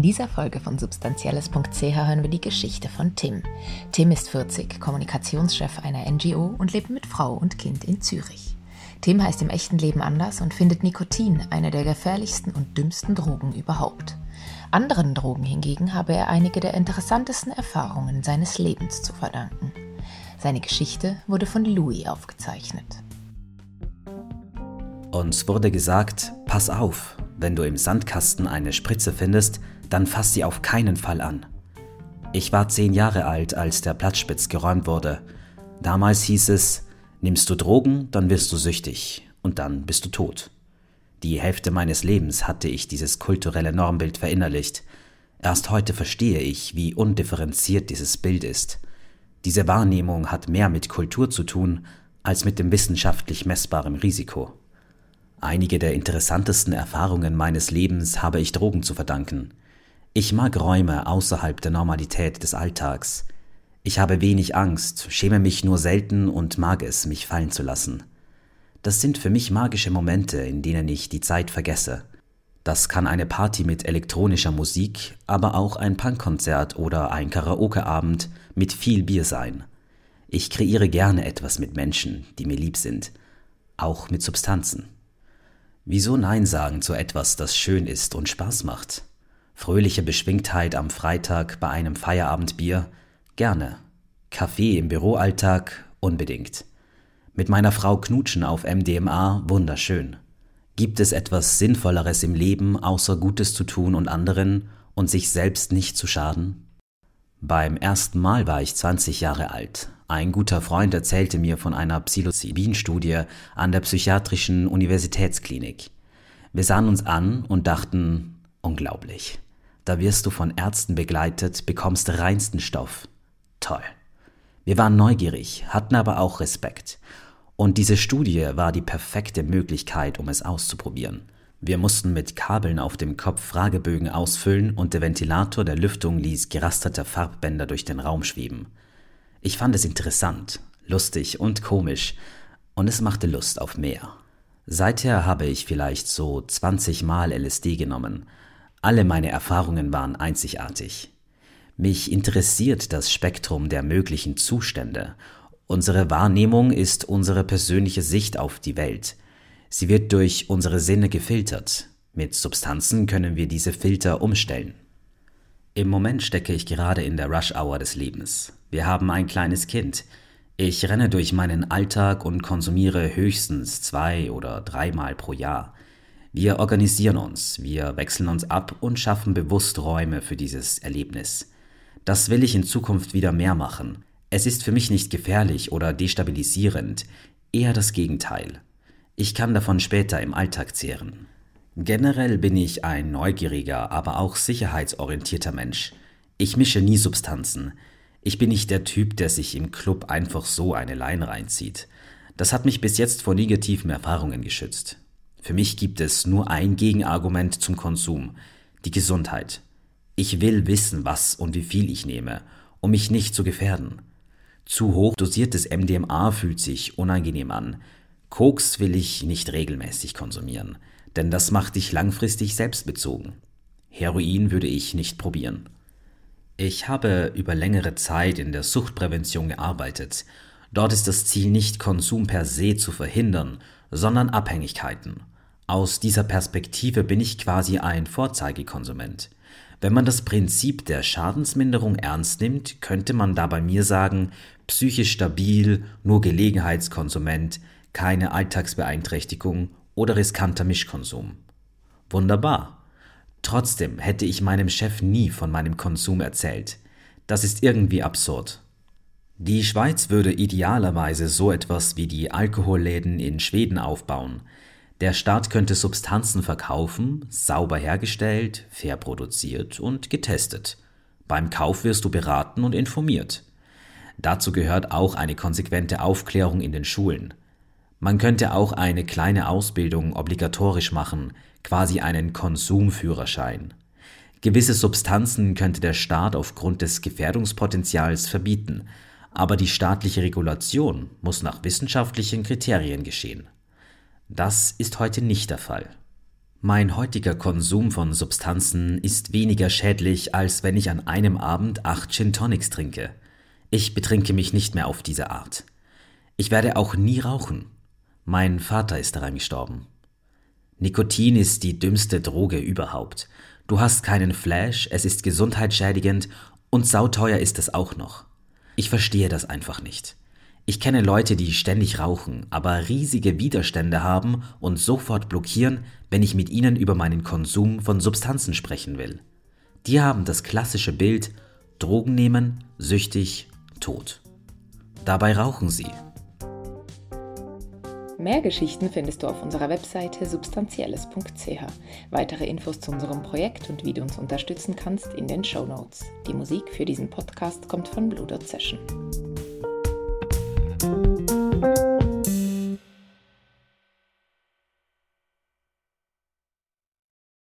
In dieser Folge von substanzielles.ch hören wir die Geschichte von Tim. Tim ist 40, Kommunikationschef einer NGO und lebt mit Frau und Kind in Zürich. Tim heißt im echten Leben anders und findet Nikotin eine der gefährlichsten und dümmsten Drogen überhaupt. Anderen Drogen hingegen habe er einige der interessantesten Erfahrungen seines Lebens zu verdanken. Seine Geschichte wurde von Louis aufgezeichnet. Uns wurde gesagt, pass auf, wenn du im Sandkasten eine Spritze findest, dann fass sie auf keinen Fall an. Ich war zehn Jahre alt, als der Platzspitz geräumt wurde. Damals hieß es, nimmst du Drogen, dann wirst du süchtig und dann bist du tot. Die Hälfte meines Lebens hatte ich dieses kulturelle Normbild verinnerlicht. Erst heute verstehe ich, wie undifferenziert dieses Bild ist. Diese Wahrnehmung hat mehr mit Kultur zu tun als mit dem wissenschaftlich messbaren Risiko. Einige der interessantesten Erfahrungen meines Lebens habe ich Drogen zu verdanken. Ich mag Räume außerhalb der Normalität des Alltags. Ich habe wenig Angst, schäme mich nur selten und mag es, mich fallen zu lassen. Das sind für mich magische Momente, in denen ich die Zeit vergesse. Das kann eine Party mit elektronischer Musik, aber auch ein Punkkonzert oder ein Karaokeabend mit viel Bier sein. Ich kreiere gerne etwas mit Menschen, die mir lieb sind, auch mit Substanzen. Wieso Nein sagen zu etwas, das schön ist und Spaß macht? Fröhliche Beschwingtheit am Freitag bei einem Feierabendbier? Gerne. Kaffee im Büroalltag? Unbedingt. Mit meiner Frau knutschen auf MDMA? Wunderschön. Gibt es etwas Sinnvolleres im Leben, außer Gutes zu tun und anderen und sich selbst nicht zu schaden? Beim ersten Mal war ich 20 Jahre alt. Ein guter Freund erzählte mir von einer Psilocybin-Studie an der Psychiatrischen Universitätsklinik. Wir sahen uns an und dachten, unglaublich. Da wirst du von Ärzten begleitet, bekommst reinsten Stoff. Toll. Wir waren neugierig, hatten aber auch Respekt und diese Studie war die perfekte Möglichkeit, um es auszuprobieren. Wir mussten mit Kabeln auf dem Kopf Fragebögen ausfüllen und der Ventilator der Lüftung ließ gerasterte Farbbänder durch den Raum schweben. Ich fand es interessant, lustig und komisch und es machte Lust auf mehr. Seither habe ich vielleicht so 20 Mal LSD genommen. Alle meine Erfahrungen waren einzigartig. Mich interessiert das Spektrum der möglichen Zustände Unsere Wahrnehmung ist unsere persönliche Sicht auf die Welt. Sie wird durch unsere Sinne gefiltert. Mit Substanzen können wir diese Filter umstellen. Im Moment stecke ich gerade in der Rush-Hour des Lebens. Wir haben ein kleines Kind. Ich renne durch meinen Alltag und konsumiere höchstens zwei oder dreimal pro Jahr. Wir organisieren uns, wir wechseln uns ab und schaffen bewusst Räume für dieses Erlebnis. Das will ich in Zukunft wieder mehr machen. Es ist für mich nicht gefährlich oder destabilisierend, eher das Gegenteil. Ich kann davon später im Alltag zehren. Generell bin ich ein neugieriger, aber auch sicherheitsorientierter Mensch. Ich mische nie Substanzen. Ich bin nicht der Typ, der sich im Club einfach so eine Leine reinzieht. Das hat mich bis jetzt vor negativen Erfahrungen geschützt. Für mich gibt es nur ein Gegenargument zum Konsum, die Gesundheit. Ich will wissen, was und wie viel ich nehme, um mich nicht zu gefährden. Zu hoch dosiertes MDMA fühlt sich unangenehm an. Koks will ich nicht regelmäßig konsumieren, denn das macht dich langfristig selbstbezogen. Heroin würde ich nicht probieren. Ich habe über längere Zeit in der Suchtprävention gearbeitet. Dort ist das Ziel nicht Konsum per se zu verhindern, sondern Abhängigkeiten. Aus dieser Perspektive bin ich quasi ein Vorzeigekonsument. Wenn man das Prinzip der Schadensminderung ernst nimmt, könnte man da bei mir sagen, psychisch stabil, nur Gelegenheitskonsument, keine Alltagsbeeinträchtigung oder riskanter Mischkonsum. Wunderbar. Trotzdem hätte ich meinem Chef nie von meinem Konsum erzählt. Das ist irgendwie absurd. Die Schweiz würde idealerweise so etwas wie die Alkoholläden in Schweden aufbauen. Der Staat könnte Substanzen verkaufen, sauber hergestellt, fair produziert und getestet. Beim Kauf wirst du beraten und informiert. Dazu gehört auch eine konsequente Aufklärung in den Schulen. Man könnte auch eine kleine Ausbildung obligatorisch machen, quasi einen Konsumführerschein. Gewisse Substanzen könnte der Staat aufgrund des Gefährdungspotenzials verbieten, aber die staatliche Regulation muss nach wissenschaftlichen Kriterien geschehen. Das ist heute nicht der Fall. Mein heutiger Konsum von Substanzen ist weniger schädlich, als wenn ich an einem Abend acht Gin Tonics trinke. Ich betrinke mich nicht mehr auf diese Art. Ich werde auch nie rauchen. Mein Vater ist daran gestorben. Nikotin ist die dümmste Droge überhaupt. Du hast keinen Flash, es ist gesundheitsschädigend und sauteuer ist es auch noch. Ich verstehe das einfach nicht. Ich kenne Leute, die ständig rauchen, aber riesige Widerstände haben und sofort blockieren, wenn ich mit ihnen über meinen Konsum von Substanzen sprechen will. Die haben das klassische Bild Drogen nehmen, süchtig, tot. Dabei rauchen sie. Mehr Geschichten findest du auf unserer Webseite substanzielles.ch. Weitere Infos zu unserem Projekt und wie du uns unterstützen kannst in den Show Notes. Die Musik für diesen Podcast kommt von Blue Dot Session.